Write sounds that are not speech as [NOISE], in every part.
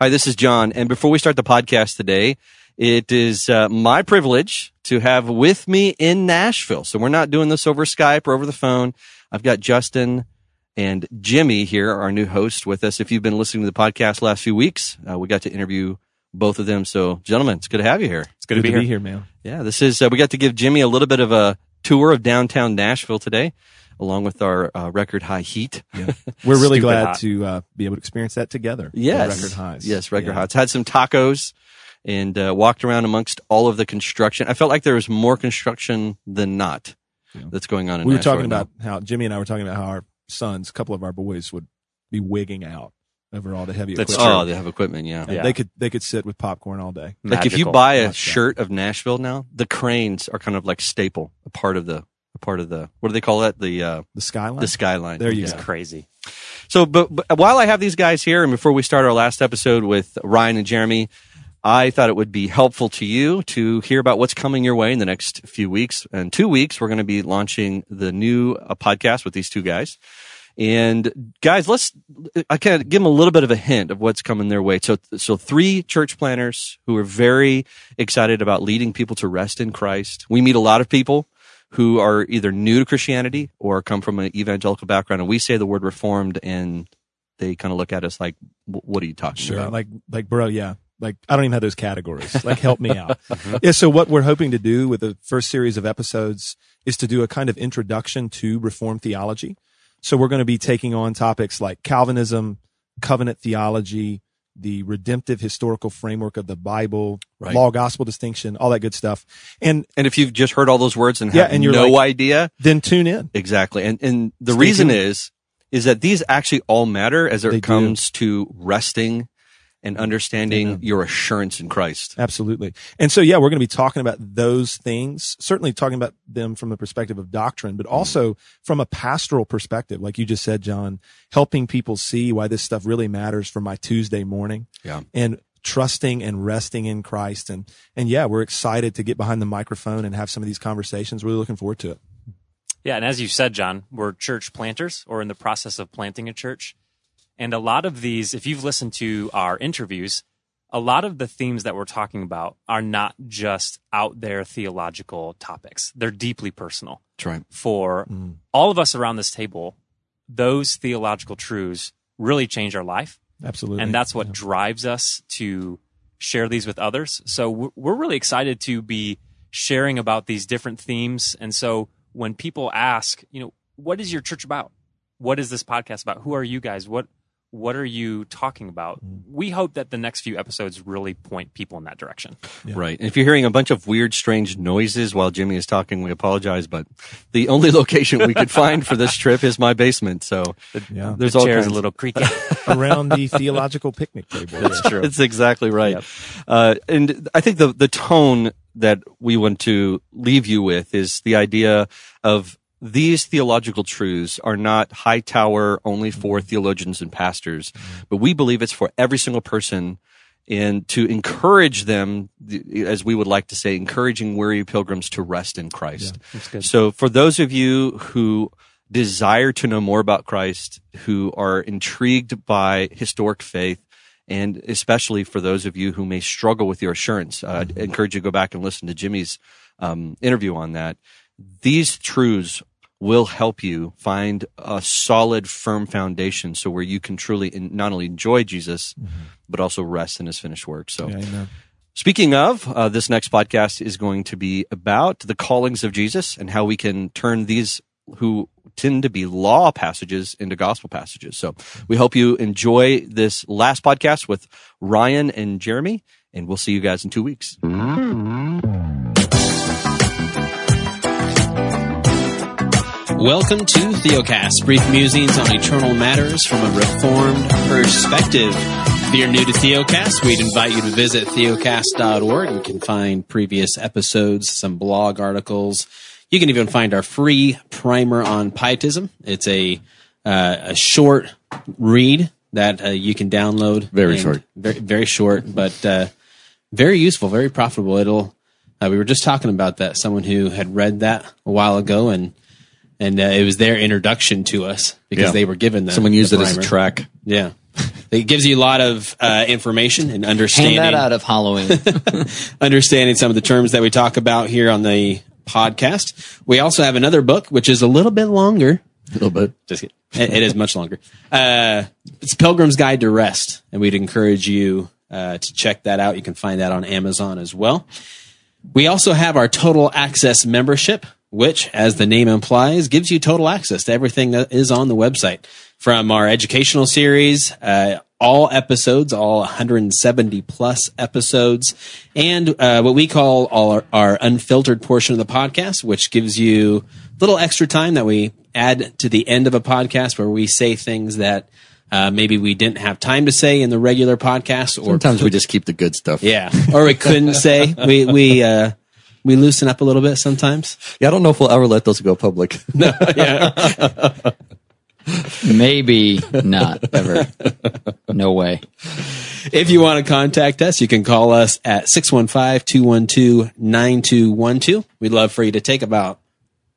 Hi, this is John. And before we start the podcast today, it is uh, my privilege to have with me in Nashville. So we're not doing this over Skype or over the phone. I've got Justin and Jimmy here, our new host, with us. If you've been listening to the podcast last few weeks, uh, we got to interview both of them. So, gentlemen, it's good to have you here. It's good, to, be, to here. be here, man. Yeah, this is, uh, we got to give Jimmy a little bit of a tour of downtown Nashville today, along with our uh, record high heat. Yeah. [LAUGHS] We're really glad hot. to uh, be able to experience that together. Yes. Record highs. Yes, record Yeah. highs. Had some tacos and uh, walked around amongst all of the construction. I felt like there was more construction than not Yeah. that's going on in Nashville. We were Nashville talking right about how Jimmy and I were talking about how our sons, a couple of our boys, would be wigging out over all the heavy That's now. equipment. Oh, they have equipment, yeah. Yeah. They could they could sit with popcorn all day. Like if you buy a Watch that. shirt of Nashville now, the cranes are kind of like staple, a part of the, a part of the, what do they call that? The, uh, The skyline. the skyline. There you It's go. crazy. So, but, but while I have these guys here, and before we start our last episode with Ryan and Jeremy, I thought it would be helpful to you to hear about what's coming your way in the next few weeks. And two weeks, we're going to be launching the new uh, podcast with these two guys. And guys, let's, I can give them a little bit of a hint of what's coming their way. So, so three church planners who are very excited about leading people to rest in Christ. We meet a lot of people who are either new to Christianity or come from an evangelical background. And we say the word reformed and they kind of look at us like, what are you talking Sure. about? Like like bro, yeah. Like I don't even have those categories. [LAUGHS] Like help me out. Mm-hmm. yeah. So what we're hoping to do with the first series of episodes is to do a kind of introduction to Reformed theology. So we're going to be taking on topics like Calvinism, covenant theology, the redemptive historical framework of the Bible, Right. law gospel distinction, all that good stuff. And And if you've just heard all those words and Yeah, and you're no like- idea, then tune in. exactly. And, and the Stay reason tuned. is, is that these actually all matter as it They do. comes to resting and understanding Amen. your assurance in Christ. Absolutely. And so, yeah, we're going to be talking about those things, certainly talking about them from the perspective of doctrine, but also from a pastoral perspective. Like you just said, John, helping people see why this stuff really matters for my Tuesday morning Yeah. and trusting and resting in Christ. And, and yeah, we're excited to get behind the microphone and have some of these conversations. Really looking forward to it. Yeah, and as you said, John, we're church planters or in the process of planting a church. And a lot of these, if you've listened to our interviews, a lot of the themes that we're talking about are not just out there theological topics. They're deeply personal. That's right. For mm. all of us around this table, those theological truths really change our life. Absolutely. and that's what drives us to share these with others. So we're- we're really excited to be sharing about these different themes. And so when people ask, you know, what is your church about? What is this podcast about? Who are you guys? What what are you talking about? We hope that the next few episodes really point people in that direction. Right. And if you're hearing a bunch of weird, strange noises while Jimmy is talking, we apologize, but the only [LAUGHS] location we could find for this trip is my basement. So Yeah. there's the all kinds a little creaky. [LAUGHS] around the theological picnic table. [LAUGHS] That's true. That's exactly right. Yep. Uh, and I think the the tone that we want to leave you with is the idea of these theological truths are not high tower only for theologians and pastors, but we believe it's for every single person and to encourage them, as we would like to say, encouraging weary pilgrims to rest in Christ. Good. So for those of you who desire to know more about Christ, who are intrigued by historic faith, and especially for those of you who may struggle with your assurance, uh, I'd encourage you to go back and listen to Jimmy's um, interview on that. These truths will help you find a solid, firm foundation, so where you can truly in, not only enjoy Jesus, but also rest in His finished work. So. Yeah. Speaking of, uh, this next podcast is going to be about the callings of Jesus and how we can turn these who tend to be law passages into gospel passages. So we hope you enjoy this last podcast with Ryan and Jeremy, and we'll see you guys in two weeks. Welcome to Theocast, brief musings on eternal matters from a reformed perspective. If you're new to Theocast, we'd invite you to visit theocast.org. You can find previous episodes, some blog articles. You can even find our free primer on pietism. It's a uh, a short read that uh, you can download. Very short. very very short, but uh, very useful, very profitable. It'll. Uh, we were just talking about that. Someone who had read that a while ago, and and uh, it was their introduction to us because Yeah. they were given that. Someone used the it as a track. Yeah, [LAUGHS] It gives you a lot of uh, information and understanding. Hand that out of Halloween. [LAUGHS] understanding some of the terms that we talk about here on the podcast. We also have another book, which is a little bit longer. A little bit. Just kidding. It, it is much longer. Uh, it's Pilgrim's Guide to Rest, and we'd encourage you uh, to check that out. You can find that on Amazon as well. We also have our Total Access membership, which, as the name implies, gives you total access to everything that is on the website. From our educational series, uh, all episodes, all 170 plus episodes, and uh, what we call our, our unfiltered portion of the podcast, which gives you a little extra time that we add to the end of a podcast where we say things that uh, maybe we didn't have time to say in the regular podcast, or Sometimes we just keep the good stuff. yeah, or we couldn't [LAUGHS] say. We we uh, we loosen up a little bit sometimes. Yeah, I don't know if we'll ever let those go public. [LAUGHS] No, [LAUGHS] Maybe not ever. No way. If you want to contact us, you can call us at 615-212-9212. We'd love for you to take about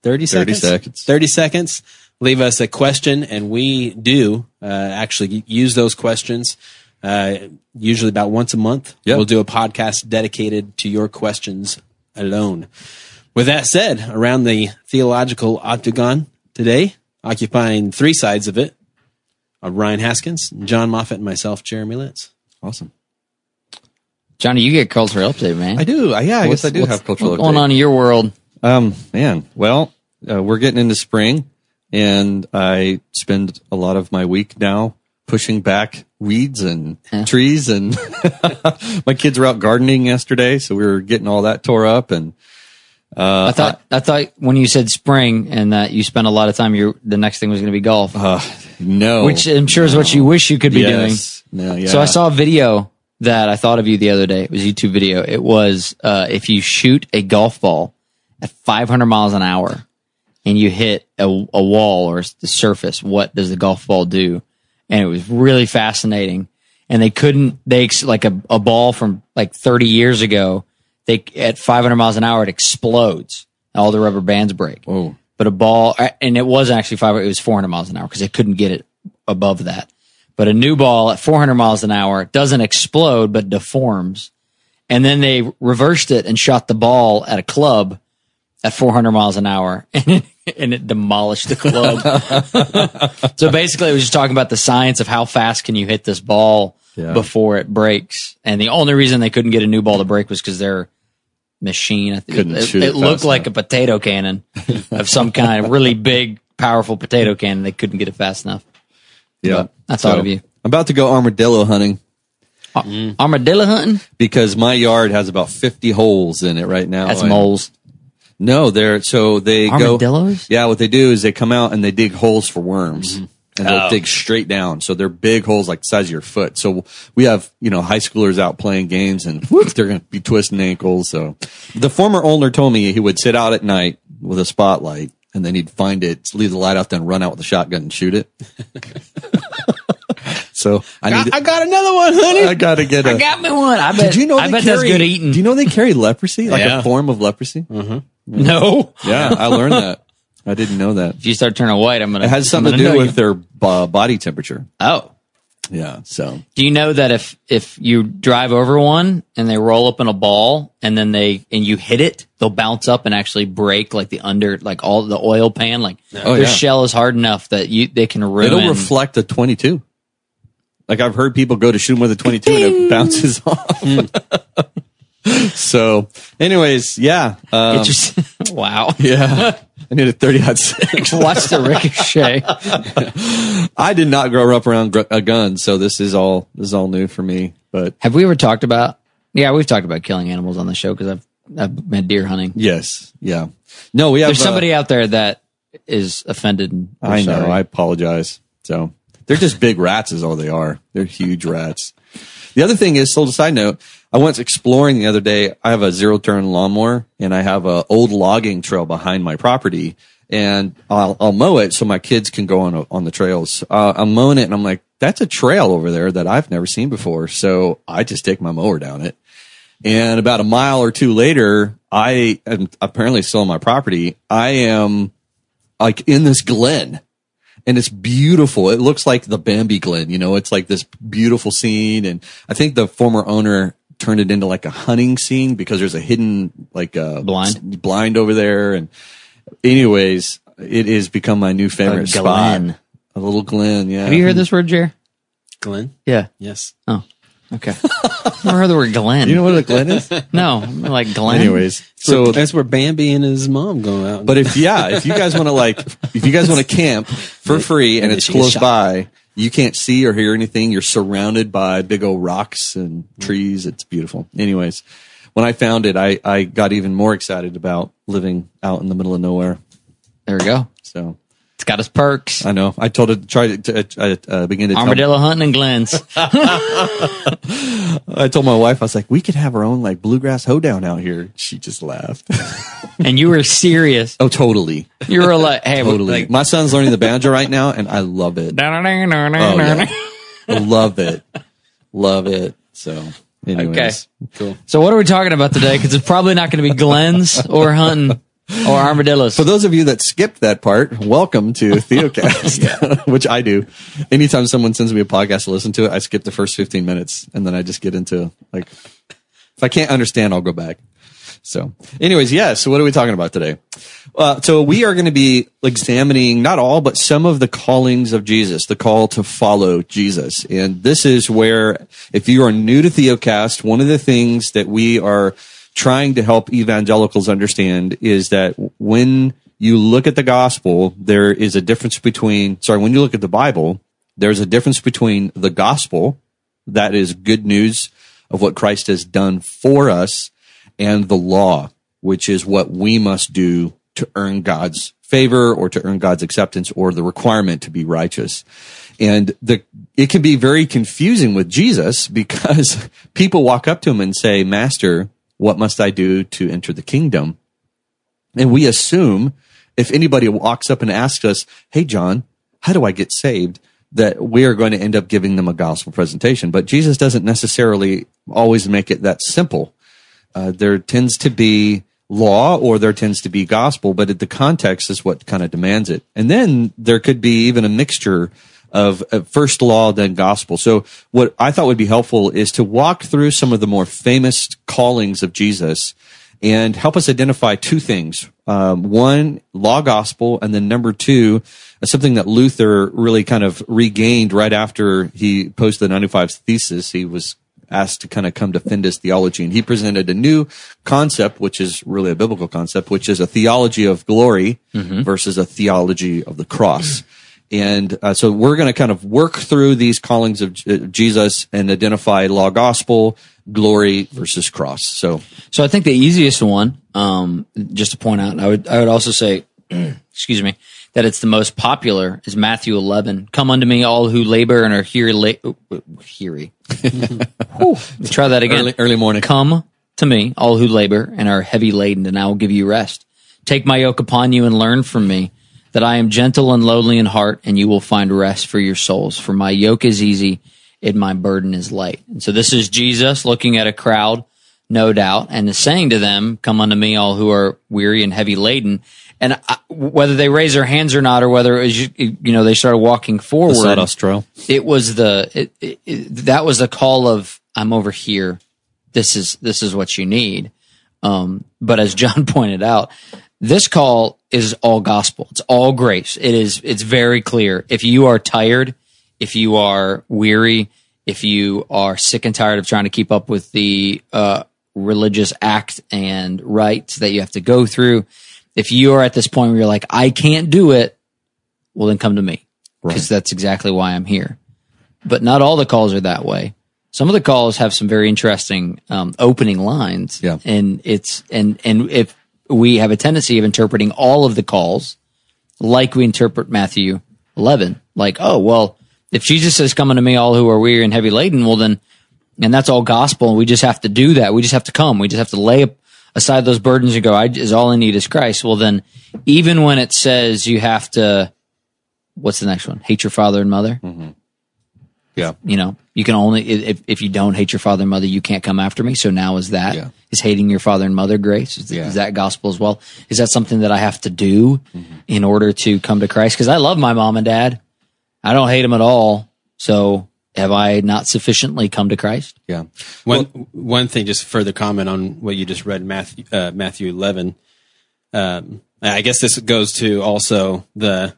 30 30 seconds. seconds. 30 seconds. Leave us a question and we do uh, actually use those questions uh, usually about once a month. Yep. We'll do a podcast dedicated to your questions alone. With that said, around the theological octagon today, occupying three sides of it, are Ryan Haskins, John Moffitt, and myself, Jeremy Litz. Awesome. Johnny, you get cultural update, man. I do. I, yeah, I What's- guess I do have cultural What's going on in your world? Um, man, well, uh, we're getting into spring and I spend a lot of my week now pushing back weeds and trees and [LAUGHS] my kids were out gardening yesterday. So we were getting all that tore up and, uh, I thought I thought when you said spring and that you spent a lot of time, your the next thing was going to be golf, uh, no, which I'm sure is what you wish you could be doing. no, yeah. So I saw a video that I thought of you the other day. It was a YouTube video. It was uh, if you shoot a golf ball at 500 miles an hour and you hit a, a wall or the surface, what does the golf ball do? And it was really fascinating. And they couldn't, they like a, a ball from like 30 years ago. They at 500 miles an hour, it explodes. All the rubber bands break Whoa. but a ball, and it wasn't actually five, it was 400 miles an hour because they couldn't get it above that. But a new ball at 400 miles an hour doesn't explode, but deforms. And then they reversed it and shot the ball at a club at 400 miles an hour [LAUGHS] and it, [LAUGHS] and it demolished the club. [LAUGHS] so basically it was just talking about the science of how fast can you hit this ball Yeah. before it breaks. And the only reason they couldn't get a new ball to break was because their machine, I think Couldn't it, it it looked like enough. a potato cannon of some kind, a really big, powerful potato cannon. They couldn't get it fast enough. Yeah. I thought of you. I'm about to go armadillo hunting Armadillo hunting? because my yard has about 50 holes in it right now. That's moles. No, they're, so they go. Armadillos? Yeah, what they do is they come out and they dig holes for worms. Mm-hmm. And they'll Oh. dig straight down. So they're big holes like the size of your foot. So we have, you know, high schoolers out playing games and whoop, they're going to be twisting ankles. So the former owner told me he would sit out at night with a spotlight and then he'd find it, leave the light off, then run out with a shotgun and shoot it. [LAUGHS] so I need, I got another one, honey. I gotta get a, I got me one. I bet, did you know I they bet carry, that's good eating. Do you know they carry leprosy? Like Yeah. a form of leprosy? no. Yeah, I learned that. I didn't know that. If you start turning white, I'm going to. It has something to do with their uh, body temperature. Oh. Yeah. So Do you know that if if you drive over one and they roll up in a ball and then they and you hit it, they'll bounce up and actually break like the under like all the oil pan like Oh, their yeah. shell is hard enough that you they can ruin. it'll reflect a 22. Like I've heard people go to shoot 'em with a 22 and it bounces [LAUGHS] off. so, anyways, yeah, um, It just [LAUGHS] wow. yeah. I need a 30 aught six. [LAUGHS] Watch the ricochet. I did not grow up around gr- a gun, so this is all this is all new for me. But Have we ever talked about? Yeah, we've talked about killing animals on the show because I've I've been deer hunting. yes, yeah. No, we have There's uh, somebody out there that is offended. And I know. sorry. I apologize. So they're just big rats, is all they are. They're huge rats. The other thing is, so a side note, I went exploring the other day. I have a zero turn lawnmower and I have a old logging trail behind my property and I'll, I'll mow it so my kids can go on, on the trails. Uh, I'm mowing it and I'm like, that's a trail over there that I've never seen before. So I just take my mower down it. And about a mile or two later, I am apparently still on my property. I am like in this glen and it's beautiful. It looks like the Bambi Glen, you know, it's like this beautiful scene. And I think the former owner turned it into like a hunting scene because there's a hidden like uh Blind? blind over there. And anyways, it has become my new favorite spot. A little Glen. Yeah. Have you heard this word, Jer? Glen? Yeah. Yes. Okay. [LAUGHS] Never heard the word Glen. You know what a Glen is? [LAUGHS] no, like Glen. anyways, So so that's where Bambi and his mom go out. But if yeah, if you guys want to like, if you guys want to camp for free and and it's close by, you can't see or hear anything. You're surrounded by big old rocks and trees. It's beautiful. Anyways, when I found it, I I got even more excited about living out in the middle of nowhere. There we go. So It's got its perks. I know I told it try to uh, uh, begin to tell, Armadillo hunting in Glens. [LAUGHS] I told my wife I was like we could have our own like bluegrass hoedown out here. She just laughed. [LAUGHS] and you were serious. oh, totally, You were like, hey, [LAUGHS] totally. like, my son's learning the banjo right now, and I love it. Oh, yeah. Love it. Love it. So, anyways. Okay. So what are we talking about today? Because it's probably not going to be Glens or hunting or armadillos. For those of you that skipped that part, welcome to [LAUGHS] Theocast, [LAUGHS] which I do. Anytime someone sends me a podcast to listen to it, I skip the first 15 minutes and then I just get into like, if I can't understand, I'll go back. So anyways, yes. so what are we talking about today? Uh, so we are going to be examining not all, but some of the callings of Jesus, the call to follow Jesus. And this is where, if you are new to Theocast, one of the things that we are trying to help evangelicals understand is that when you look at the gospel, there is a difference between, sorry, when you look at the Bible, there's a difference between the gospel, that is good news of what Christ has done for us, and the law, which is what we must do to earn God's favor or to earn God's acceptance or the requirement to be righteous. And the, it can be very confusing with Jesus because [LAUGHS] people walk up to him and say, Master, what must I do to enter the kingdom? And we assume if anybody walks up and asks us, Hey, John, how do I get saved? That we are going to end up giving them a gospel presentation. But Jesus doesn't necessarily always make it that simple. Uh, there tends to be law or there tends to be gospel, but the context is what kind of demands it. And then there could be even a mixture of first law, then gospel. So what I thought would be helpful is to walk through some of the more famous callings of Jesus and help us identify two things. Um, one, law gospel, and then number two, uh, something that Luther really kind of regained right after he posted the 95 thesis. He was asked to kind of come defend his theology. And he presented a new concept, which is really a biblical concept, which is a theology of glory versus a theology of the cross. [CLEARS THROAT] And uh, so we're going to kind of work through these callings of J- Jesus and identify law gospel, glory versus cross. So So I think the easiest one, um, just to point out, I would I would also say, [CLEARS THROAT] excuse me, that it's the most popular is Matthew 11. Come unto me, all who labor and are here. La- heary. [LAUGHS] Try that again. early, early morning. Come to me, all who labor and are heavy laden, and I will give you rest. Take my yoke upon you and learn from me that I am gentle and lowly in heart, and you will find rest for your souls. For my yoke is easy and my burden is light. And so this is Jesus looking at a crowd, no doubt, and is saying to them, Come unto me, all who are weary and heavy laden. And I, whether they raise their hands or not, or whether it was, you know, they started walking forward Sawdust Trail. it was the it, it, it, that was the call of I'm over here. This is this is what you need. Um, but as John [LAUGHS] pointed out, this call is all gospel. It's all grace. It is. It's very clear. If you are tired, if you are weary, if you are sick and tired of trying to keep up with the uh, religious act and rites that you have to go through, if you are at this point where you're like, I can't do it, well, then come to me because that's exactly why I'm here. But not all the calls are that way. Some of the calls have some very interesting um, opening lines, Yeah. and it's and and if we have a tendency of interpreting all of the calls like we interpret Matthew 11, like oh well, if Jesus says, "Come unto me, all who are weary and heavy laden," well then, and that's all gospel, and we just have to do that. We just have to come. We just have to lay aside those burdens and go. I is all I need is Christ. Well then, even when it says you have to what's the next one? Hate your father and mother. Mm-hmm. Yeah. You know, you can only if if you don't hate your father and mother, you can't come after me. So now is that is Yeah. hating your father and mother grace? Is, Yeah. is that gospel as well? Is that something that I have to do Mm-hmm. in order to come to Christ? Because I love my mom and dad, I don't hate them at all. So have I not sufficiently come to Christ? Yeah. One one thing, just further comment on what you just read, Matthew uh, Matthew eleven. Um, I guess this goes to also the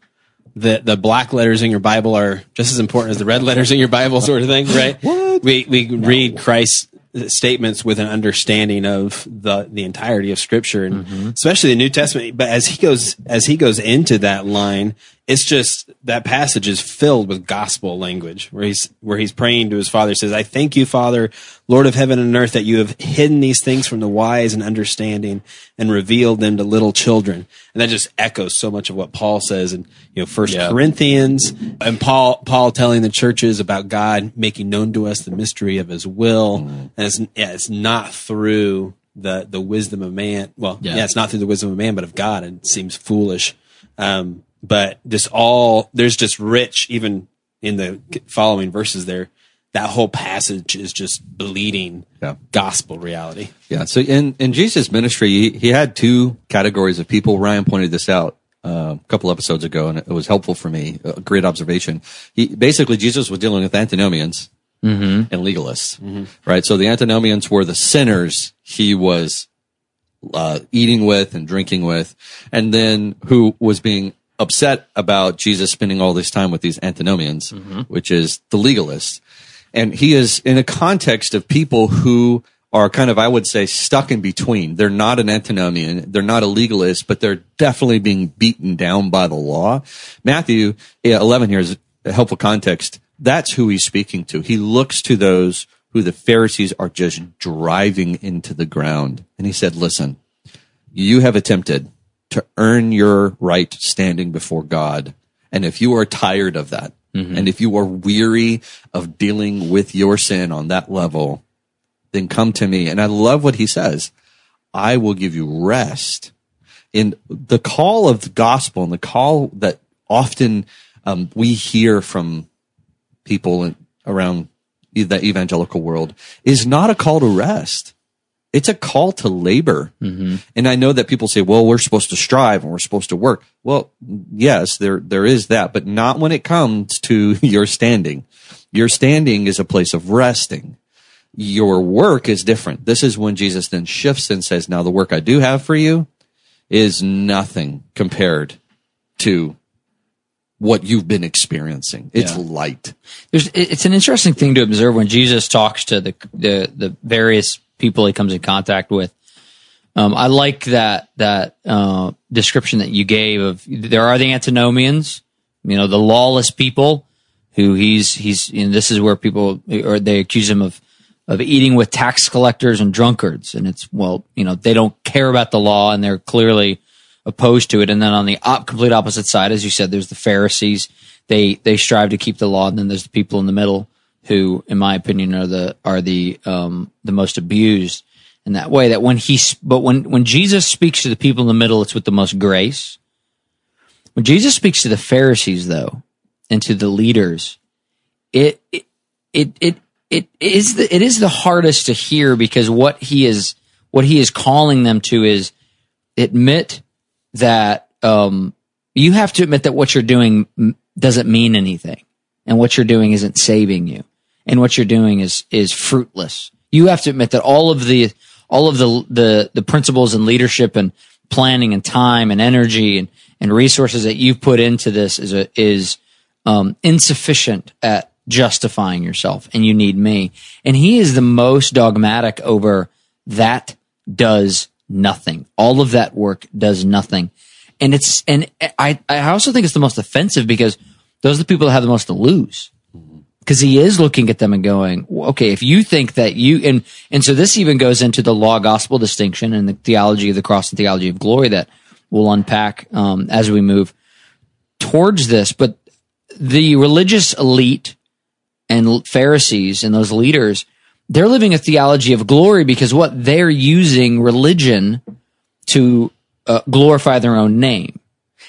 the the black letters in your Bible are just as important as the red letters in your Bible, sort of thing, right? [LAUGHS] What? We we read Christ's statements with an understanding of the the entirety of Scripture, and mm-hmm. especially the New Testament. But as he goes as he goes into that line, it's just that passage is filled with gospel language where he's where he's praying to his father. He says i thank you father lord of heaven and earth that you have hidden these things from the wise and understanding and revealed them to little children. And that just echoes so much of what paul says in you know first corinthians and paul paul telling the churches about god making known to us the mystery of his will. And it's yeah, it's not through the the wisdom of man. Well Yeah. yeah it's not through the wisdom of man but of god and it seems foolish. Um, but just all there's just rich even in the following verses there that whole passage is just bleeding Yeah. gospel reality Yeah. So in, in Jesus' ministry, he, he had two categories of people. Ryan pointed this out uh, a couple episodes ago, and it was helpful for me. A great observation. He basically Jesus was dealing with antinomians and legalists, right? So the antinomians were the sinners he was uh, eating with and drinking with, and then who was being upset about Jesus spending all this time with these antinomians, mm-hmm. which is the legalists. And he is in a context of people who are kind of, I would say, stuck in between. They're not an antinomian. They're not a legalist, but they're definitely being beaten down by the law. Matthew 11 here is a helpful context. That's who he's speaking to. He looks to those who the Pharisees are just driving into the ground. And he said, listen, you have attempted to earn your right standing before God. And if you are tired of that, and if you are weary of dealing with your sin on that level, then come to me. And I love what he says. I will give you rest. In the call of the gospel and the call that often um, we hear from people around the evangelical world is not a call to rest. It's a call to labor. Mm-hmm. And I know that people say, well, we're supposed to strive and we're supposed to work. Well, yes, there, there is that, but not when it comes to [LAUGHS] your standing. Your standing is a place of resting. Your work is different. This is when Jesus then shifts and says, now the work I do have for you is nothing compared to what you've been experiencing. It's light. There's, it's an interesting thing to observe when Jesus talks to the the, the various people he comes in contact with. Um, I like that that uh, description that you gave of there are the antinomians, you know, the lawless people who he's he's this is where people or they accuse him of of eating with tax collectors and drunkards, and it's well, you know, they don't care about the law and they're clearly opposed to it. And then on the op- complete opposite side, as you said, there's the Pharisees. They they strive to keep the law, and then there's the people in the middle who, in my opinion, are the are the um, the most abused in that way. That when he but when when Jesus speaks to the people in the middle, it's with the most grace. When Jesus speaks to the Pharisees, though, and to the leaders, it it it it, it is the it is the hardest to hear because what he is what he is calling them to is admit that um, you have to admit that what you're doing doesn't mean anything, and what you're doing isn't saving you, and what you're doing is is fruitless. You have to admit that all of the all of the the the principles and leadership and planning and time and energy and and resources that you've put into this is a, is um, insufficient at justifying yourself, and you need me. And he is the most dogmatic over that does nothing. All of that work does nothing. And it's, and I, I also think it's the most offensive because those are the people that have the most to lose. Because he is looking at them and going, okay, if you think that you, and, and so this even goes into the law gospel distinction and the theology of the cross and theology of glory that we'll unpack, um, as we move towards this. But the religious elite and Pharisees and those leaders, they're living a theology of glory because what they're using religion to uh, glorify their own name,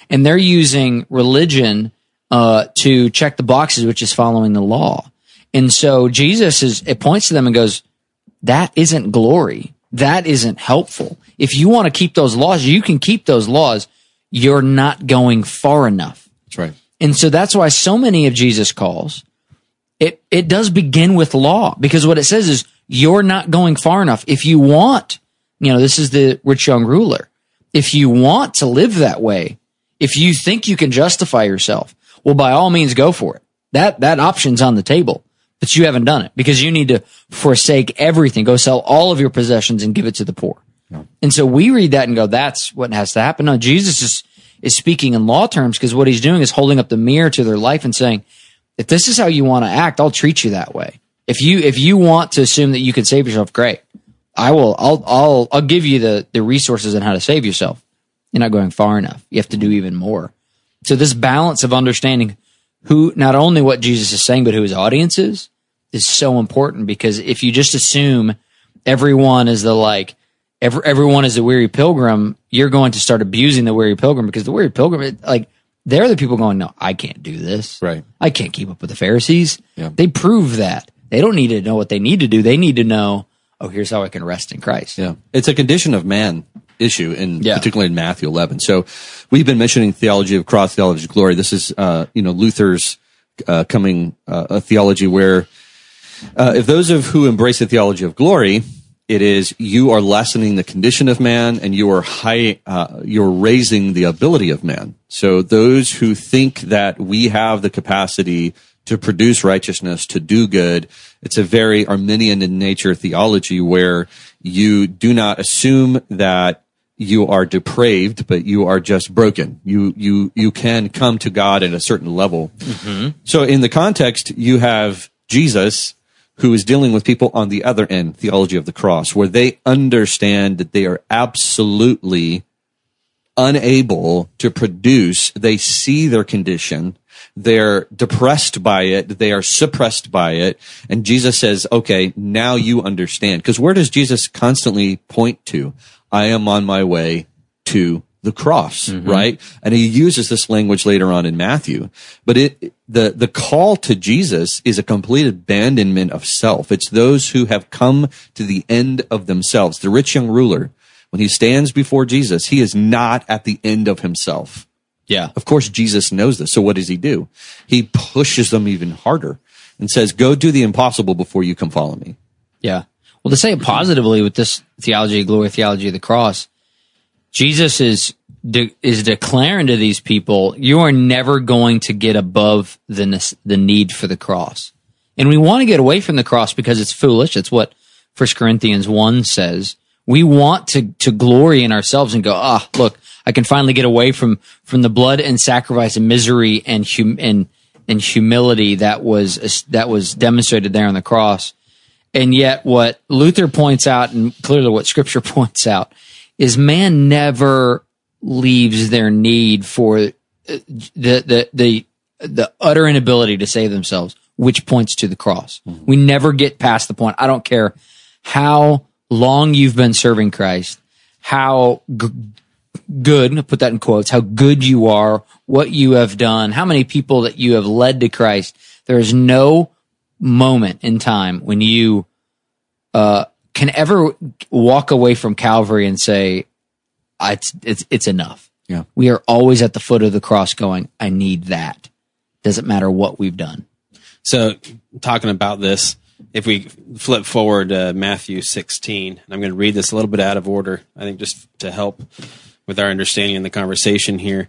and they're using religion uh, to check the boxes, which is following the law. And so Jesus is, it points to them and goes, that isn't glory. That isn't helpful. If you want to keep those laws, you can keep those laws. You're not going far enough. That's right. And so that's why so many of Jesus calls, it, it does begin with law because what it says is you're not going far enough. If you want, you know, this is the rich young ruler. If you want to live that way, if you think you can justify yourself, well, by all means, go for it. That, that option's on the table, but you haven't done it because you need to forsake everything. Go sell all of your possessions and give it to the poor. And so we read that and go, that's what has to happen. No, Jesus is, is speaking in law terms because what he's doing is holding up the mirror to their life and saying, if this is how you want to act, I'll treat you that way. If you, if you want to assume that you can save yourself, great. I will, I'll, I'll, I'll give you the, the resources and how to save yourself. You're not going far enough. You have to do even more. So this balance of understanding who, not only what Jesus is saying, but who his audience is, is so important because if you just assume everyone is the like, every, everyone is a weary pilgrim, you're going to start abusing the weary pilgrim because the weary pilgrim, it, like, they're the people going, no, I can't do this. Right. I can't keep up with the Pharisees. Yeah. They prove that. They don't need to know what they need to do. They need to know, oh, here's how I can rest in Christ. Yeah. It's a condition of man issue in Yeah. particularly in Matthew 11. So we've been mentioning theology of cross, theology of glory. This is, uh, you know, Luther's, uh, coming, uh, a theology where, uh, if those of who embrace the theology of glory, it is you are lessening the condition of man and you are high, uh, you're raising the ability of man. So those who think that we have the capacity to produce righteousness, to do good, it's a very Arminian in nature theology where you do not assume that you are depraved, but you are just broken. You, you, you can come to God at a certain level. Mm-hmm. So in the context, you have Jesus who is dealing with people on the other end, theology of the cross, where they understand that they are absolutely unable to produce. They see their condition. They're depressed by it. They are suppressed by it. And Jesus says, okay, now you understand. Because where does Jesus constantly point to? I am on my way to the cross, mm-hmm. right? And he uses this language later on in Matthew. But it, the, the call to Jesus is a complete abandonment of self. It's those who have come to the end of themselves. The rich young ruler, when he stands before Jesus, he is not at the end of himself. Yeah. Of course, Jesus knows this. So what does he do? He pushes them even harder and says, go do the impossible before you come follow me. Yeah. Well, to say it positively with this theology of glory, theology of the cross, Jesus is de- is declaring to these people, you are never going to get above the nes- the need for the cross, and we want to get away from the cross because it's foolish. It's what First Corinthians one says. We want to to glory in ourselves and go, ah, look, I can finally get away from from the blood and sacrifice and misery and hum- and and humility that was that was demonstrated there on the cross. And yet, what Luther points out, and clearly what Scripture [LAUGHS] points out, is man never leaves their need for uh, the the the the utter inability to save themselves, which points to the cross. We never get past the point. I don't care how long you've been serving Christ, how g- good, I'll put that in quotes, how good you are, what you have done, how many people that you have led to Christ. There is no moment in time when you uh, can ever walk away from Calvary and say, it's, it's, it's enough. Yeah. We are always at the foot of the cross going, I need that. Doesn't matter what we've done. So, talking about this, if we flip forward to Matthew 16, and I'm going to read this a little bit out of order, I think just to help with our understanding in the conversation here.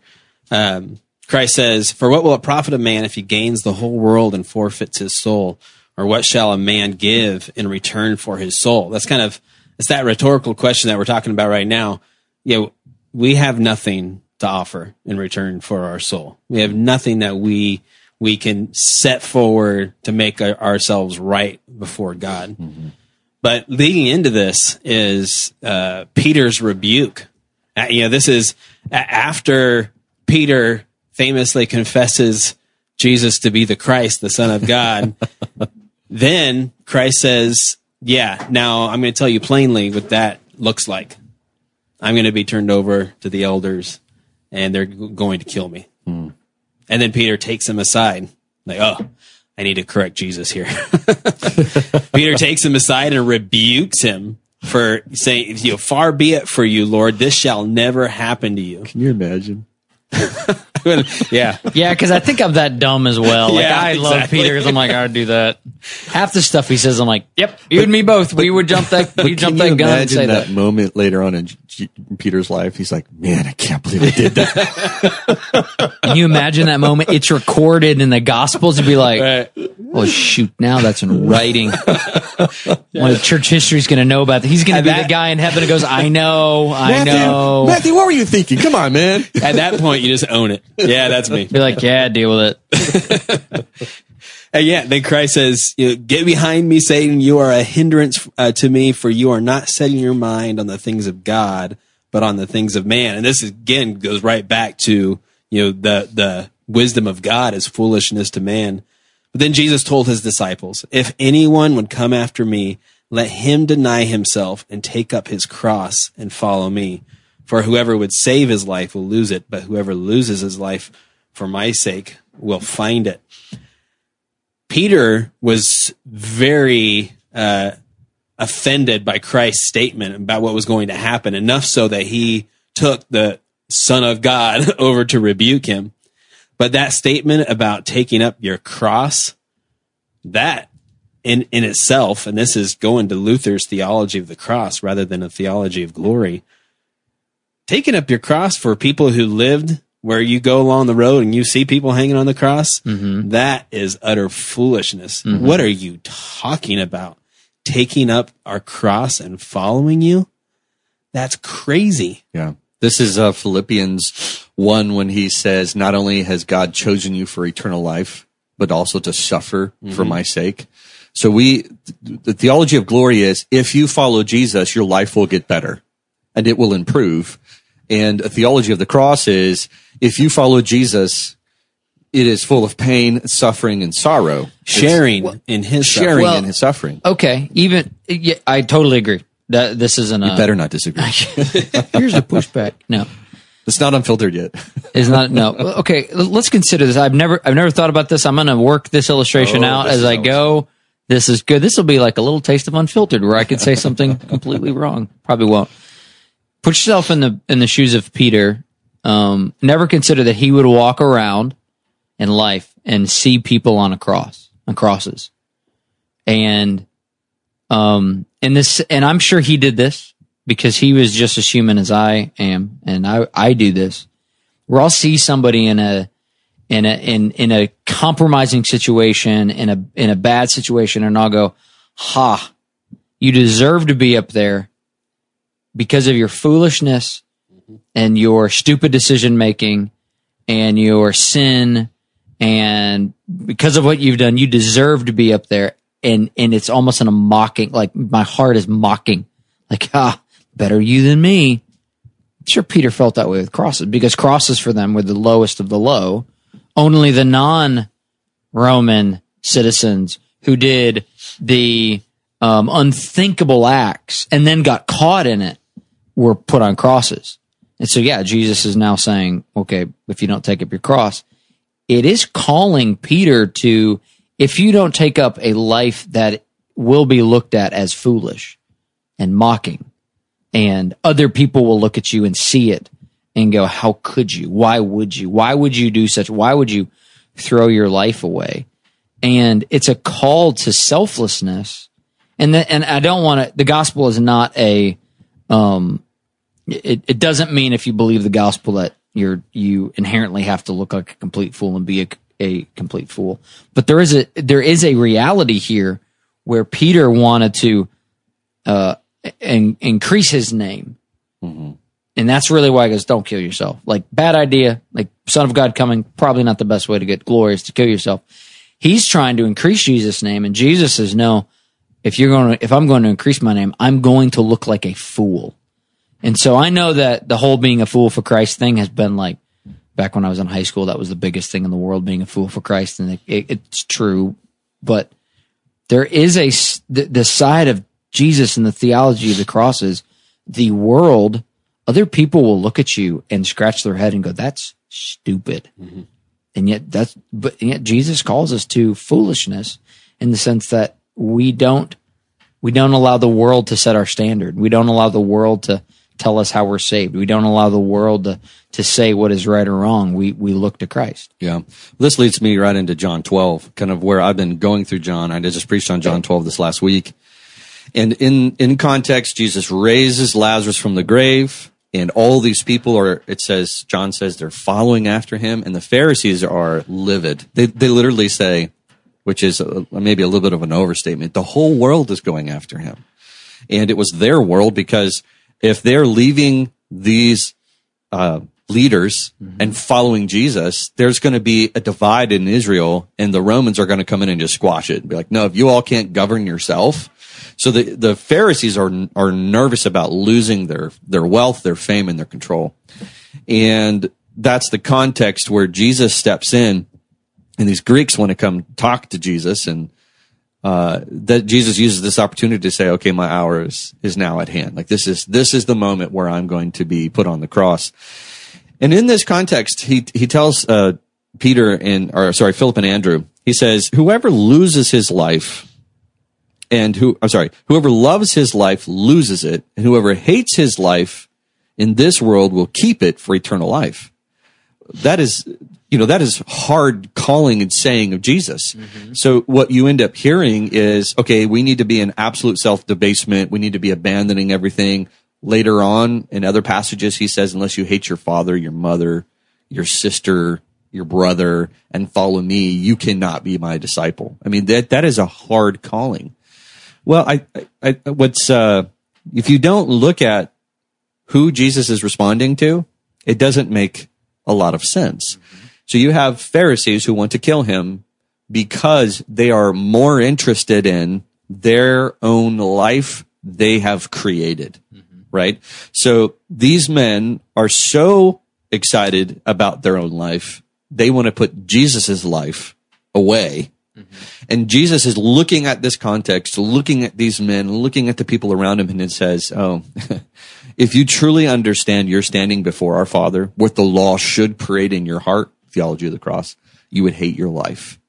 Um, Christ says, For what will it profit a man if he gains the whole world and forfeits his soul? Or what shall a man give in return for his soul? That's kind of, it's that rhetorical question that we're talking about right now. You know, we have nothing to offer in return for our soul. We have nothing that we we can set forward to make our, ourselves right before God. But leading into this is uh, Peter's rebuke. Uh, you know, this is after Peter famously confesses Jesus to be the Christ, the Son of God. [LAUGHS] then Christ says, "Yeah, now I'm going to tell you plainly what that looks like. I'm going to be turned over to the elders, and they're going to kill me." Hmm. And then Peter takes him aside, like, "Oh, I need to correct Jesus here. [LAUGHS] Peter takes him aside and rebukes him for saying, you know, far be it for you, Lord, this shall never happen to you. Can you imagine? [LAUGHS] yeah. Yeah, because I think I'm that dumb as well. Like Yeah, I love. Peter because I'm like I'd do that. Half the stuff he says, I'm like, yep, you and me both. We would jump that, we jump that gun and say that, that. moment later on in G- Peter's life? He's like, man, I can't believe I did that. [LAUGHS] Can you imagine that moment? It's recorded in the Gospels. You'd be like, oh shoot, now that's in writing. [LAUGHS] One of church history's going to know about that. He's going to be that- the guy in heaven who goes, I know, I know. Matthew, what were you thinking? Come on, man. At that point, you just own it. Yeah, that's me. Be like, yeah, deal with it. [LAUGHS] And yeah, then Christ says, "Get behind me, Satan! You are a hindrance uh, to me, for you are not setting your mind on the things of God, but on the things of man." And this again goes right back to you know the the wisdom of God is foolishness to man. But then Jesus told his disciples, "If anyone would come after me, let him deny himself and take up his cross and follow me. For whoever would save his life will lose it, but whoever loses his life for my sake will find it." Peter was very uh, offended by Christ's statement about what was going to happen, enough so that he took the Son of God [LAUGHS] over to rebuke him. But that statement about taking up your cross, that in, in itself, and this is going to Luther's theology of the cross rather than a theology of glory, taking up your cross for people who lived where you go along the road and you see people hanging on the cross, mm-hmm. that is utter foolishness. Mm-hmm. What are you talking about? Taking up our cross and following you? That's crazy. Yeah. This is uh, Philippians 1 when he says, Not only has God chosen you for eternal life, but also to suffer for mm-hmm. my sake. So we, the theology of glory is if you follow Jesus, your life will get better and it will improve. And a theology of the cross is if you follow Jesus, it is full of pain, suffering, and sorrow. Sharing in his Sharing Well- in his suffering. Okay, even yeah, I totally agree. That this isn't a uh, Better not disagree. [LAUGHS] here's a pushback. No, it's not unfiltered yet. It's not no. [LAUGHS] Okay, let's consider this. I've never I've never thought about this. I'm going to work this illustration Oh, out this as I how go. This is good. This will be like a little taste of unfiltered where I could say something completely wrong. Probably won't. Put yourself in the in the shoes of Peter. Um, never consider that he would walk around in life and see people on a cross, on crosses, and um, and this, and I'm sure he did this because he was just as human as I am, and I I do this. Where I'll see somebody in a in a in in a compromising situation in a in a bad situation and I'll go ha you deserve to be up there because of your foolishness and your stupid decision making and your sin and because of what you've done you deserve to be up there. And and it's almost in a mocking like my heart is mocking. Like ah better you than me. Sure Peter felt that way with crosses because crosses for them were the lowest of the low. Only the non Roman citizens who did the um, unthinkable acts and then got caught in it were put on crosses. And so, yeah, Jesus is now saying, okay, if you don't take up your cross, it is calling Peter to, if you don't take up a life that will be looked at as foolish and mocking, and other people will look at you and see it and go, how could you? Why would you? Why would you do such? Why would you throw your life away? And it's a call to selflessness. And the, and I don't want to, the gospel is not a, um, it, it doesn't mean if you believe the gospel that you're, you inherently have to look like a complete fool and be a, a complete fool. But there is a, there is a reality here where Peter wanted to, uh, and increase his name. And that's really why he goes, don't kill yourself. Like bad idea, like son of God coming, probably not the best way to get glory is to kill yourself. He's trying to increase Jesus' name and Jesus says, no, if you're going to, if I'm going to increase my name, I'm going to look like a fool. And so I know that the whole being a fool for Christ thing has been like back when I was in high school, that was the biggest thing in the world, being a fool for Christ. And it, it, it's true, but there is a, the, the side of Jesus and the theology of the cross is the world, other people will look at you and scratch their head and go, that's stupid. Mm-hmm. and yet that's, but yet Jesus calls us to foolishness in the sense that we don't, we don't allow the world to set our standard. We don't allow the world to tell us how we're saved. We don't allow the world to, to say what is right or wrong. We, we look to Christ. Yeah. This leads me right into John 12, kind of where I've been going through John. I just preached on John 12 this last week. And in, in context, Jesus raises Lazarus from the grave and all these people are, it says, John says they're following after him and the Pharisees are livid. They, they literally say, which is a, maybe a little bit of an overstatement, the whole world is going after him. And it was their world because if they're leaving these, uh, leaders and following Jesus, there's going to be a divide in Israel and the Romans are going to come in and just squash it and be like, no, if you all can't govern yourself. So the, the Pharisees are, are nervous about losing their, their wealth, their fame and their control. And that's the context where Jesus steps in and these Greeks want to come talk to Jesus and, uh, that Jesus uses this opportunity to say, okay, my hour is, is now at hand. Like this is, this is the moment where I'm going to be put on the cross. And in this context, he, he tells, uh, Peter and, or sorry, Philip and Andrew, he says, whoever loses his life and who, I'm sorry, whoever loves his life loses it and whoever hates his life in this world will keep it for eternal life. That is, you know, that is hard calling and saying of Jesus. So what you end up hearing is, okay, we need to be in absolute self debasement. We need to be abandoning everything. Later on in other passages, he says, unless you hate your father, your mother, your sister, your brother, and follow me, you cannot be my disciple. I mean, that, that is a hard calling. Well, I, I, I what's, uh, if you don't look at who Jesus is responding to, it doesn't make a lot of sense. So you have Pharisees who want to kill him because they are more interested in their own life they have created, mm-hmm. right? So these men are so excited about their own life. They want to put Jesus's life away. Mm-hmm. And Jesus is looking at this context, looking at these men, looking at the people around him, and it says, Oh, [LAUGHS] if you truly understand you're standing before our Father, what the law should create in your heart, theology of the cross, you would hate your life.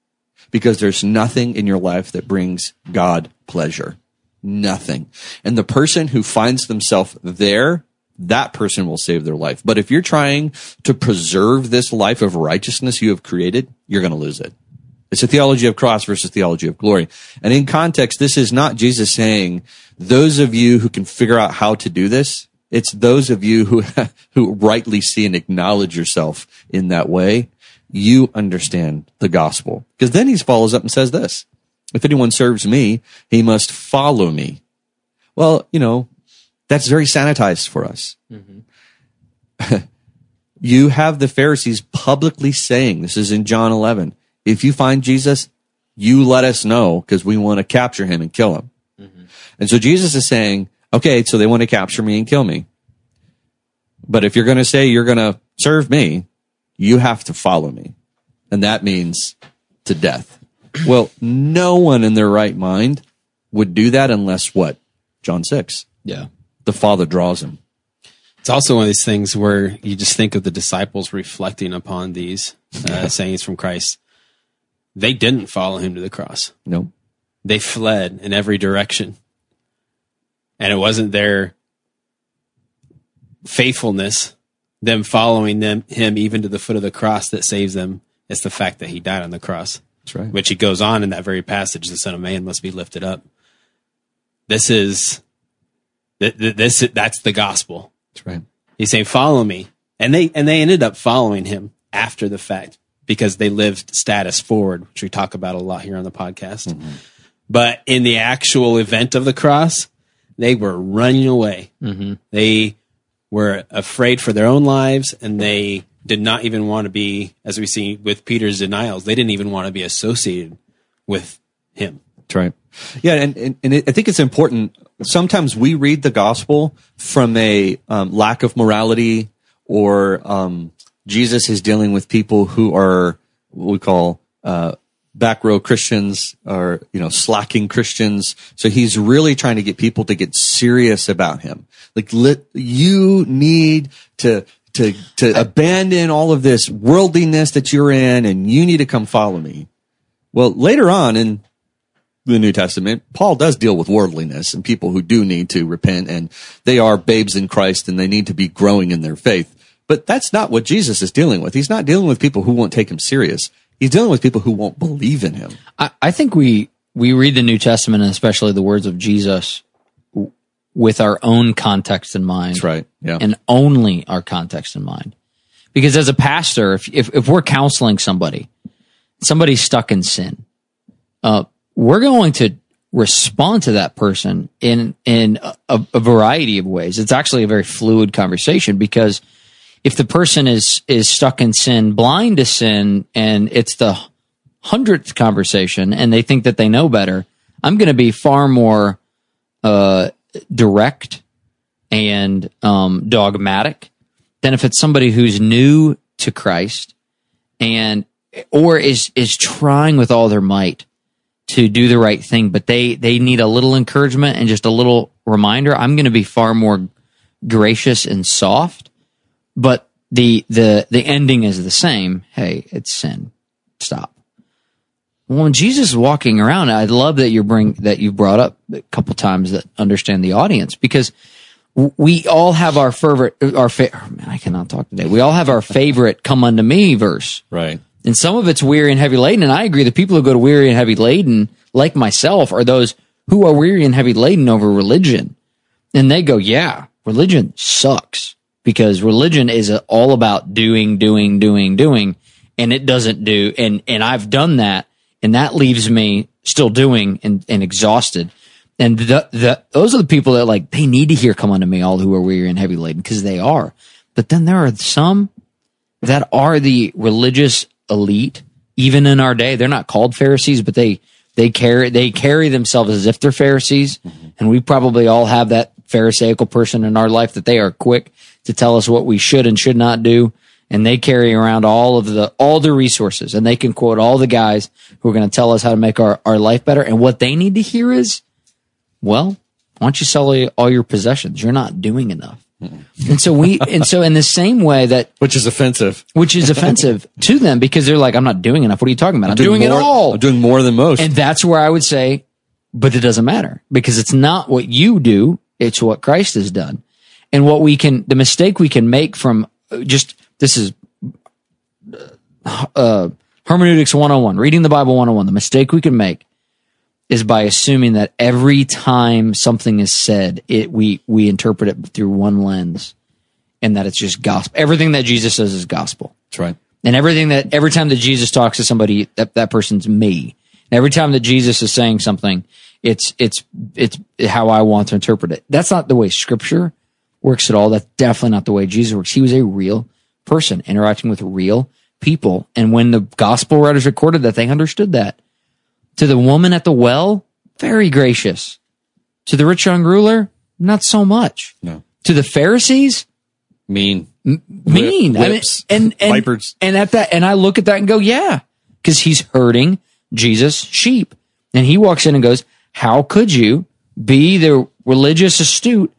Because there's nothing in your life that brings God pleasure. Nothing. And the person who finds themselves there, that person will save their life. But if you're trying to preserve this life of righteousness you have created, you're going to lose it. It's a theology of cross versus theology of glory. And in context, this is not Jesus saying, those of you who can figure out how to do this, it's those of you who, [LAUGHS] who rightly see and acknowledge yourself in that way. You understand the gospel. Because then he follows up and says this, if anyone serves me, he must follow me. Well, you know, that's very sanitized for us. Mm-hmm. [LAUGHS] you have the Pharisees publicly saying, this is in John 11, if you find Jesus, you let us know because we want to capture him and kill him. Mm-hmm. And so Jesus is saying, okay, so they want to capture me and kill me. But if you're going to say you're going to serve me, you have to follow me. And that means to death. Well, no one in their right mind would do that unless what? John 6. Yeah. The Father draws him. It's also one of these things where you just think of the disciples reflecting upon these uh, sayings from Christ. They didn't follow him to the cross. No. They fled in every direction. And it wasn't their faithfulness, them following them, him even to the foot of the cross that saves them. It's the fact that he died on the cross. That's right. which he goes on in that very passage the son of man must be lifted up this is th- th- this that's the gospel That's right. he's saying follow me and they and they ended up following him after the fact because they lived status forward which we talk about a lot here on the podcast mm-hmm. but in the actual event of the cross they were running away mm-hmm. they were afraid for their own lives and they did not even want to be as we see with peter's denials they didn't even want to be associated with him That's right. Yeah, and and, and it, I think it's important. Sometimes we read the gospel from a um, lack of morality, or um, Jesus is dealing with people who are what we call uh, back row Christians, or you know slacking Christians. So he's really trying to get people to get serious about him. Like, let, you need to to, to abandon all of this worldliness that you're in and you need to come follow me. Well, later on in the New Testament, Paul does deal with worldliness and people who do need to repent and they are babes in Christ and they need to be growing in their faith. But that's not what Jesus is dealing with. He's not dealing with people who won't take him serious. He's dealing with people who won't believe in him. I, I think we we read the New Testament and especially the words of Jesus with our own context in mind. That's right. Yeah. And only our context in mind. Because as a pastor, if if, if we're counseling somebody, somebody's stuck in sin, uh, we're going to respond to that person in in a, a variety of ways. It's actually a very fluid conversation because if the person is is stuck in sin, blind to sin, and it's the hundredth conversation, and they think that they know better, I'm going to be far more uh, direct and um, dogmatic than if it's somebody who's new to Christ and or is is trying with all their might to do the right thing, but they they need a little encouragement and just a little reminder. I'm going to be far more gracious and soft, but the the the ending is the same. Hey, it's sin. Stop. Well, when Jesus is walking around, I love that you bring that you brought up a couple times that understand the audience because we all have our favorite our fa- oh, man, I cannot talk today. We all have our favorite "Come unto me" verse. right. And some of it's weary and heavy laden. And I agree. The people who go to weary and heavy laden, like myself, are those who are weary and heavy laden over religion. And they go, yeah, religion sucks because religion is all about doing, doing, doing, doing. And it doesn't do. And, and I've done that. And that leaves me still doing and, and exhausted. And the, the, those are the people that like, they need to hear come unto me, all who are weary and heavy laden, because they are. But then there are some that are the religious elite, even in our day. They're not called Pharisees, but they they carry they carry themselves as if they're Pharisees, mm-hmm. and we probably all have that Pharisaical person in our life that they are quick to tell us what we should and should not do, and they carry around all of the all the resources, and they can quote all the guys who are going to tell us how to make our our life better. And what they need to hear is, well, why don't you sell all- your possessions? You're not doing enough. And so we, and so in the same way that [LAUGHS] Which is offensive. which is offensive [LAUGHS] to them because they're like, I'm not doing enough. What are you talking about? I'm, doing, more, it all. I'm doing more than most. and that's where I would say, but it doesn't matter because it's not what you do. It's what Christ has done. And what we can, the mistake we can make from uh, just, this is, uh, hermeneutics 101, reading the Bible 101. The mistake we can make is by assuming that every time something is said, it, we, we interpret it through one lens and that it's just gospel. Everything that Jesus says is gospel. That's right. And everything that every time that Jesus talks to somebody, that that person's me. And every time that Jesus is saying something, it's it's it's how I want to interpret it. That's not the way Scripture works at all. That's definitely not the way Jesus works. He was a real person interacting with real people, and when the gospel writers recorded that, they understood that. To the woman at the well, very gracious. To the rich young ruler, not so much. No. To the Pharisees, Mean. mean. I mean, whips, and and vipers. and at that, and I look at that and go, yeah, because he's hurting Jesus' sheep, and he walks in and goes, "How could you be the religious astute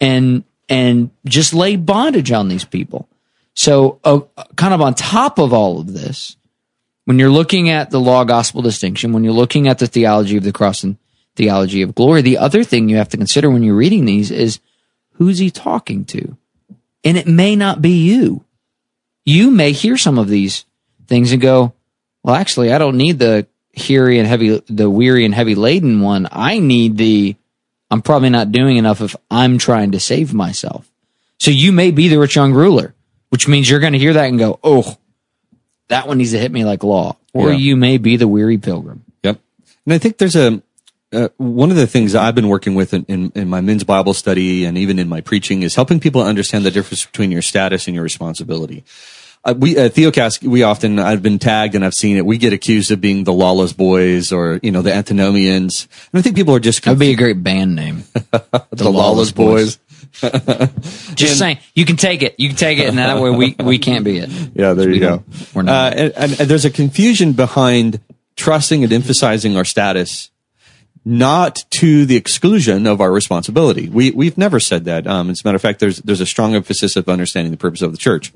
and and just lay bondage on these people?" So, uh, kind of on top of all of this, when you're looking at the law gospel distinction, when you're looking at the theology of the cross and theology of glory, the other thing you have to consider when you're reading these is who's he talking to? And it may not be you. You may hear some of these things and go, well, actually, I don't need the weary and heavy, the weary and heavy laden one. I need the, I'm probably not doing enough if I'm trying to save myself. So you may be the rich young ruler, which means you're going to hear that and go, oh, that one needs to hit me like law. Or Yeah. you may be the weary pilgrim. Yep. And I think there's a, uh, one of the things I've been working with in, in, in my men's Bible study and even in my preaching is helping people understand the difference between your status and your responsibility. Uh, we at Theocast, we often I've been tagged and I've seen it. We get accused of being the lawless boys or you know the antinomians, and I think people are just That'd be a great band name. [LAUGHS] the, lawless boys. [LAUGHS] Just saying, you can take it. You can take it, and that way we, we can't be it. Yeah, there We you go. we're not. Uh, and, and, and there's a confusion behind trusting and emphasizing our status not to the exclusion of our responsibility. We, we've never said that. Um, as a matter of fact, there's, there's a strong emphasis of understanding the purpose of the church.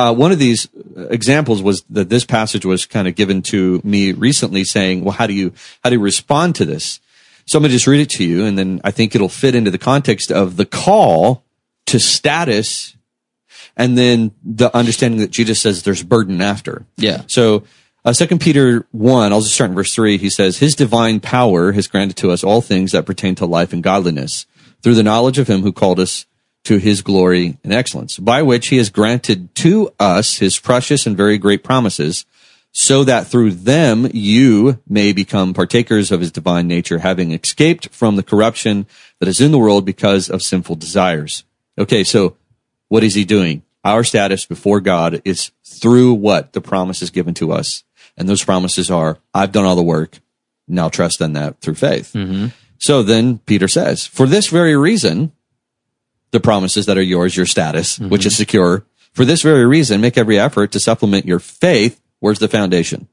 Uh, one of these examples was that this passage was kind of given to me recently saying, well, how do you, how do you respond to this? So I'm going to just read it to you and then I think it'll fit into the context of the call to status and then the understanding that Jesus says there's burden after. Yeah. So, uh, Second Peter one, I'll just start in verse three. He says, "His divine power has granted to us all things that pertain to life and godliness, through the knowledge of Him who called us to His glory and excellence, by which He has granted to us His precious and very great promises." So that through them you may become partakers of his divine nature, having escaped from the corruption that is in the world because of sinful desires. Okay, so what is he doing? Our status before God is through what the promise is given to us. And those promises are, I've done all the work. Now trust in that through faith. Mm-hmm. So then Peter says, for this very reason, the promises that are yours, your status, mm-hmm. which is secure. For this very reason, make every effort to supplement your faith. Where's the foundation?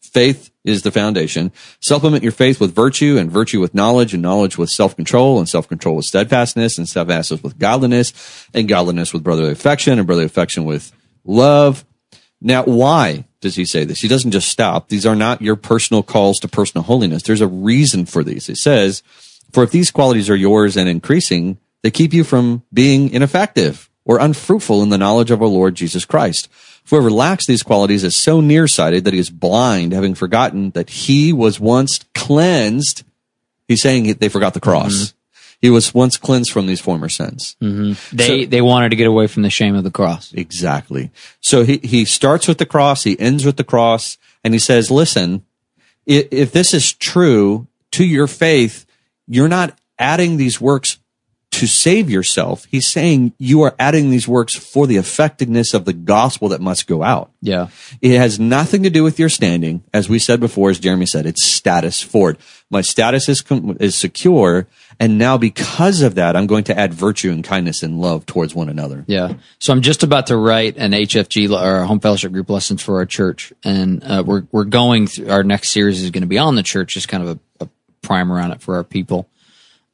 Faith is the foundation. Supplement your faith with virtue and virtue with knowledge and knowledge with self-control and self-control with steadfastness and steadfastness with godliness and godliness with brotherly affection and brotherly affection with love. Now, why does he say this? He doesn't just stop. These are not your personal calls to personal holiness. There's a reason for these. He says, for if these qualities are yours and increasing, they keep you from being ineffective or unfruitful in the knowledge of our Lord Jesus Christ. Whoever lacks these qualities is so nearsighted that he is blind, having forgotten that he was once cleansed. He's saying they forgot the cross. Mm-hmm. He was once cleansed from these former sins. Mm-hmm. They they wanted to get away from the shame of the cross. Exactly. So he, he starts with the cross, he ends with the cross, and he says, listen, if, if this is true to your faith, you're not adding these works to save yourself. He's saying you are adding these works for the effectiveness of the gospel that must go out. Yeah. It has nothing to do with your standing. As we said before, as Jeremy said, it's status forward. My status is, com- is secure. And now because of that, I'm going to add virtue and kindness and love towards one another. Yeah. So I'm just about to write an HFG or a home fellowship group lessons for our church, and uh, we're we're going through our next series is going to be on the church, just kind of a, a primer on it for our people.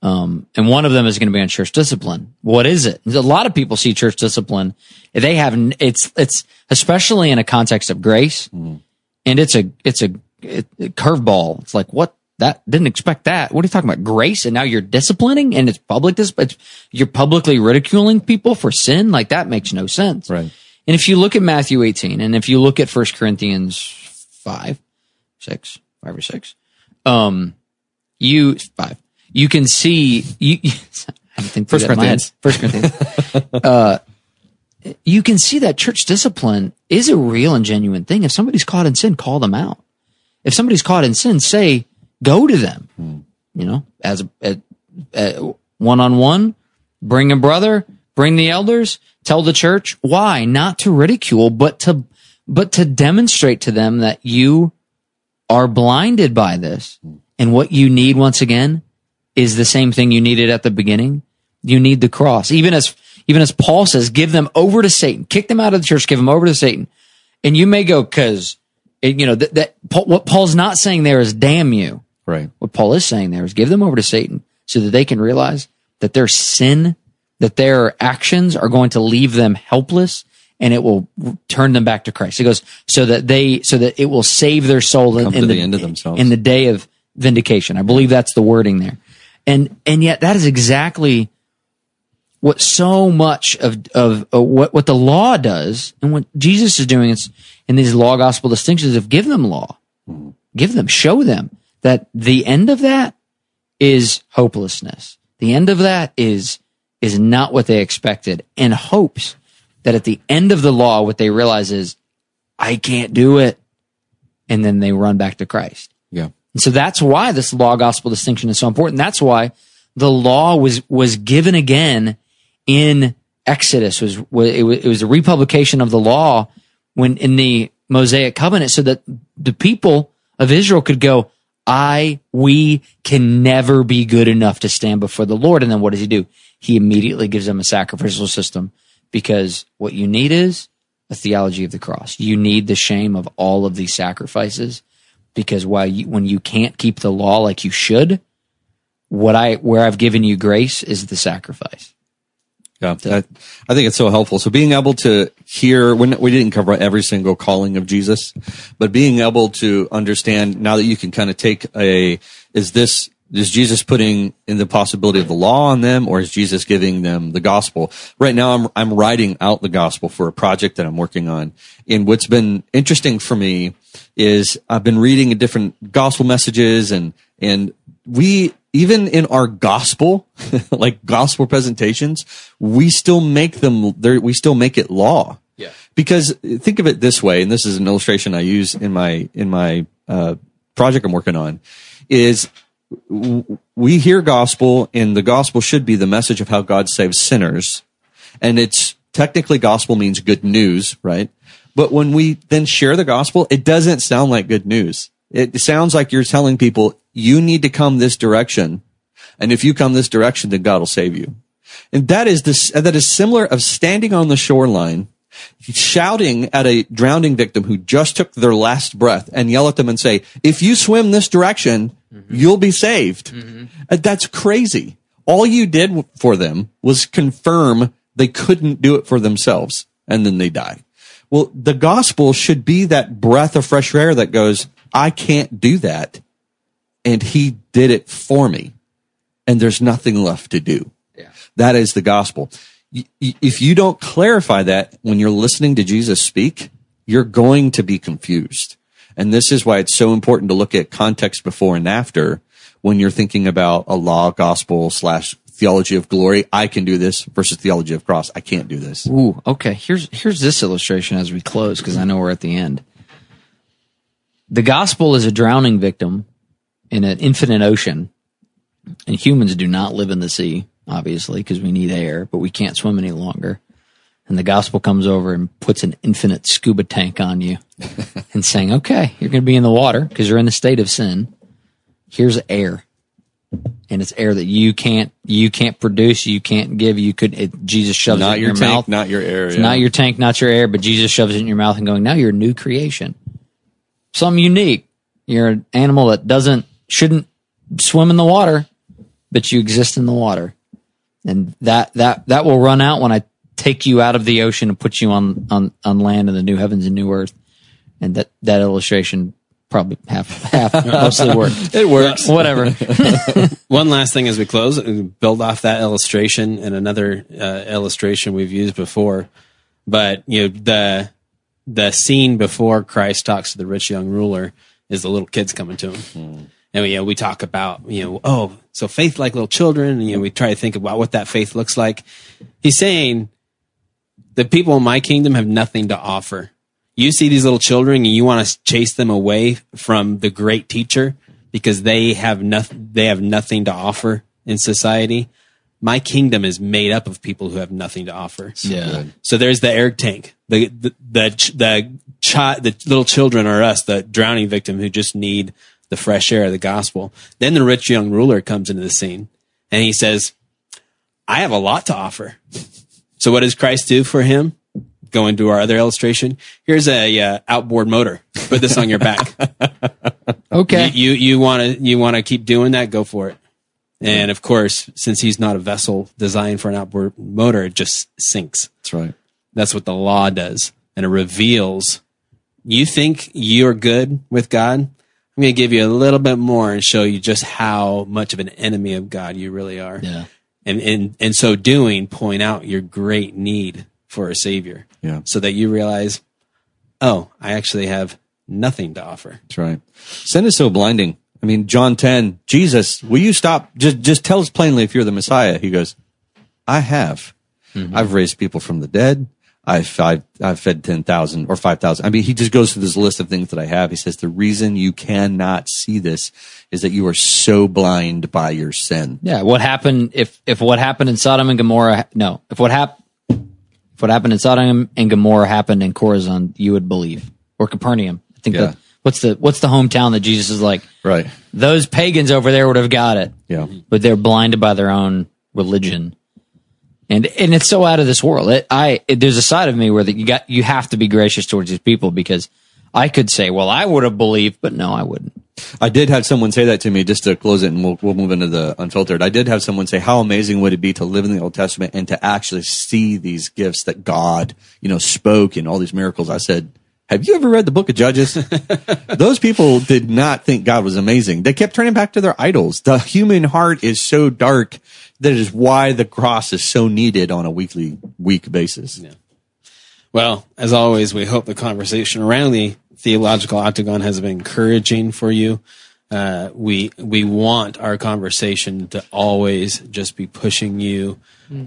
Um, and one of them is going to be on church discipline. What is it? A lot of people see church discipline. They have it's it's especially in a context of grace, and it's a it's a, it, it curveball. It's like what that didn't expect that. What are you talking about? Grace, and now you're disciplining, and it's public. This, it's, you're publicly ridiculing people for sin. Like that makes no sense. Right. And if you look at Matthew 18, and if you look at First Corinthians five, six, five or six, um, you five, you can see you. [LAUGHS] you I think First Corinthians. First Corinthians. [LAUGHS] uh, you can see that church discipline is a real and genuine thing. If somebody's caught in sin, call them out. If somebody's caught in sin, say, go to them. You know, as a one on one, bring a brother, bring the elders, tell the church why not to ridicule, but to but to demonstrate to them that you are blinded by this, and what you need once again is the same thing you needed at the beginning. You need the cross, even as even as Paul says, give them over to Satan, kick them out of the church, give them over to Satan. And you may go because it, you know that, that Paul, what Paul's not saying there is damn you. Right. What Paul is saying there is give them over to Satan so that they can realize that their sin, that their actions are going to leave them helpless and it will turn them back to Christ. He goes so that they, so that it will save their soul in, in the, the end of themselves. in the day of vindication. I believe that's the wording there. And, and yet that is exactly what so much of, of, of what, what the law does and what Jesus is doing is in these law gospel distinctions of give them law, give them, show them that the end of that is hopelessness. The end of that is, is not what they expected and hopes that at the end of the law, what they realize is I can't do it. And then they run back to Christ. Yeah. And so that's why this law gospel distinction is so important. That's why the law was, was given again in Exodus was, it was, it was a republication of the law when in the Mosaic covenant so that the people of Israel could go, I, we can never be good enough to stand before the Lord. And then what does he do? He immediately gives them a sacrificial system because what you need is a theology of the cross. You need the shame of all of these sacrifices because while you, when you can't keep the law like you should, what I where I've given you grace is the sacrifice. Yeah, I, I think it's so helpful. So being able to hear, when we didn't cover every single calling of Jesus, but being able to understand now that you can kind of take a, is this, is Jesus putting in the possibility of the law on them or is Jesus giving them the gospel? Right now I'm, I'm writing out the gospel for a project that I'm working on. And what's been interesting for me is I've been reading different gospel messages and, and we, even in our gospel, [LAUGHS] like gospel presentations, we still make them there. We still make it law. Yeah. Because think of it this way, and this is an illustration I use in my in my uh, project I'm working on, is we hear gospel, and the gospel should be the message of how God saves sinners, and it's technically gospel means good news, right? But when we then share the gospel, it doesn't sound like good news. It sounds like you're telling people you need to come this direction. And if you come this direction, then God will save you. And that is this, that is similar of standing on the shoreline, shouting at a drowning victim who just took their last breath and yell at them and say, if you swim this direction, you'll be saved. Uh, That's crazy. All you did for them was confirm they couldn't do it for themselves and then they die. Well, the gospel should be that breath of fresh air that goes, I can't do that. And he did it for me. And there's nothing left to do. Yeah. That is the gospel. If you don't clarify that when you're listening to Jesus speak, you're going to be confused. And this is why it's so important to look at context before and after when you're thinking about a law gospel slash theology of glory. I can do this versus theology of cross. I can't do this. Ooh, okay. Here's here's this illustration as we close because I know we're at the end. The gospel is a drowning victim in an infinite ocean, and humans do not live in the sea, obviously, because we need air, but we can't swim any longer. And the gospel comes over and puts an infinite scuba tank on you [LAUGHS] and saying, okay, you're going to be in the water because you're in the state of sin. Here's air. And it's air that you can't, you can't produce, you can't give, you could, it, Jesus shoves it Not in your your tank, mouth. not your air. It's yeah. not your tank, not your air, but Jesus shoves it in your mouth and going, now you're a new creation. Something unique. You're an animal that doesn't, shouldn't swim in the water, but you exist in the water. And that, that, that will run out when I take you out of the ocean and put you on, on, on land in the new heavens and new earth. And that, that illustration probably half, half [LAUGHS] mostly worked. It works. [LAUGHS] Whatever. [LAUGHS] One last thing as we close, uh, build off that illustration and another uh, illustration we've used before. But you know the the scene before Christ talks to the rich young ruler is the little kids coming to him, and we, you know we talk about you know oh so faith like little children, and you know we try to think about what that faith looks like. He's saying the people in my kingdom have nothing to offer. You see these little children and you want to chase them away from the great teacher because they have nothing, they have nothing to offer in society. My kingdom is made up of people who have nothing to offer. yeah. So there's the air tank. The the the the, chi- the little children are us, the drowning victim who just need the fresh air of the gospel. Then the rich young ruler comes into the scene and he says, "I have a lot to offer." So what does Christ do for him? Go into our other illustration. Here's a uh, outboard motor. Put this on your back. [LAUGHS] Okay. You you want to you want to keep doing that? Go for it. And of course, since he's not a vessel designed for an outboard motor, it just sinks. That's right. That's what the law does. And it reveals you think you're good with God. I'm going to give you a little bit more and show you just how much of an enemy of God you really are. Yeah. And in, in so doing, point out your great need for a savior Yeah. so that you realize, oh, I actually have nothing to offer. That's right. Sin is so blinding. I mean, John 10, Jesus, will you stop? Just, just tell us plainly if you're the Messiah. He goes, I have. Mm-hmm. I've raised people from the dead. I've, I've, I've fed 10,000 or 5,000. I mean, he just goes through this list of things that I have. He says, the reason you cannot see this is that you are so blind by your sin. Yeah, what happened if if what happened in Sodom and Gomorrah? No, if what happened if what happened in Sodom and Gomorrah happened in Chorazin, you would believe, or Capernaum. I think Yeah. that what's the what's the hometown that Jesus is like? Right. Those pagans over there would have got it, Yeah. but they're blinded by their own religion, and and it's so out of this world. It, I it, there's a side of me where that you got you have to be gracious towards these people because I could say, well, I would have believed, but no, I wouldn't. I did have someone say that to me just to close it and we'll, we'll move into the unfiltered. I did have someone say, how amazing would it be to live in the Old Testament and to actually see these gifts that God, you know, spoke and all these miracles. I said, have you ever read the book of Judges? [LAUGHS] Those people did not think God was amazing. They kept turning back to their idols. The human heart is so dark that is why the cross is so needed on a weekly, week basis. Well, as always, we hope the conversation around the theological octagon has been encouraging for you. Uh, we we want our conversation to always just be pushing you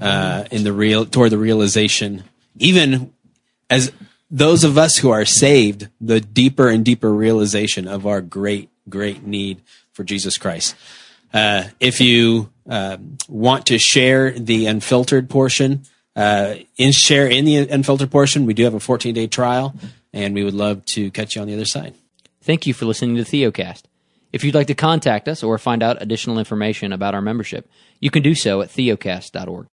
uh, in the real toward the realization, even as those of us who are saved, the deeper and deeper realization of our great great need for Jesus Christ. Uh, if you uh, want to share the unfiltered portion, uh, in share in the unfiltered portion, we do have a 14 day trial, and we would love to catch you on the other side. Thank you for listening to Theocast. If you'd like to contact us or find out additional information about our membership, you can do so at theocast.org.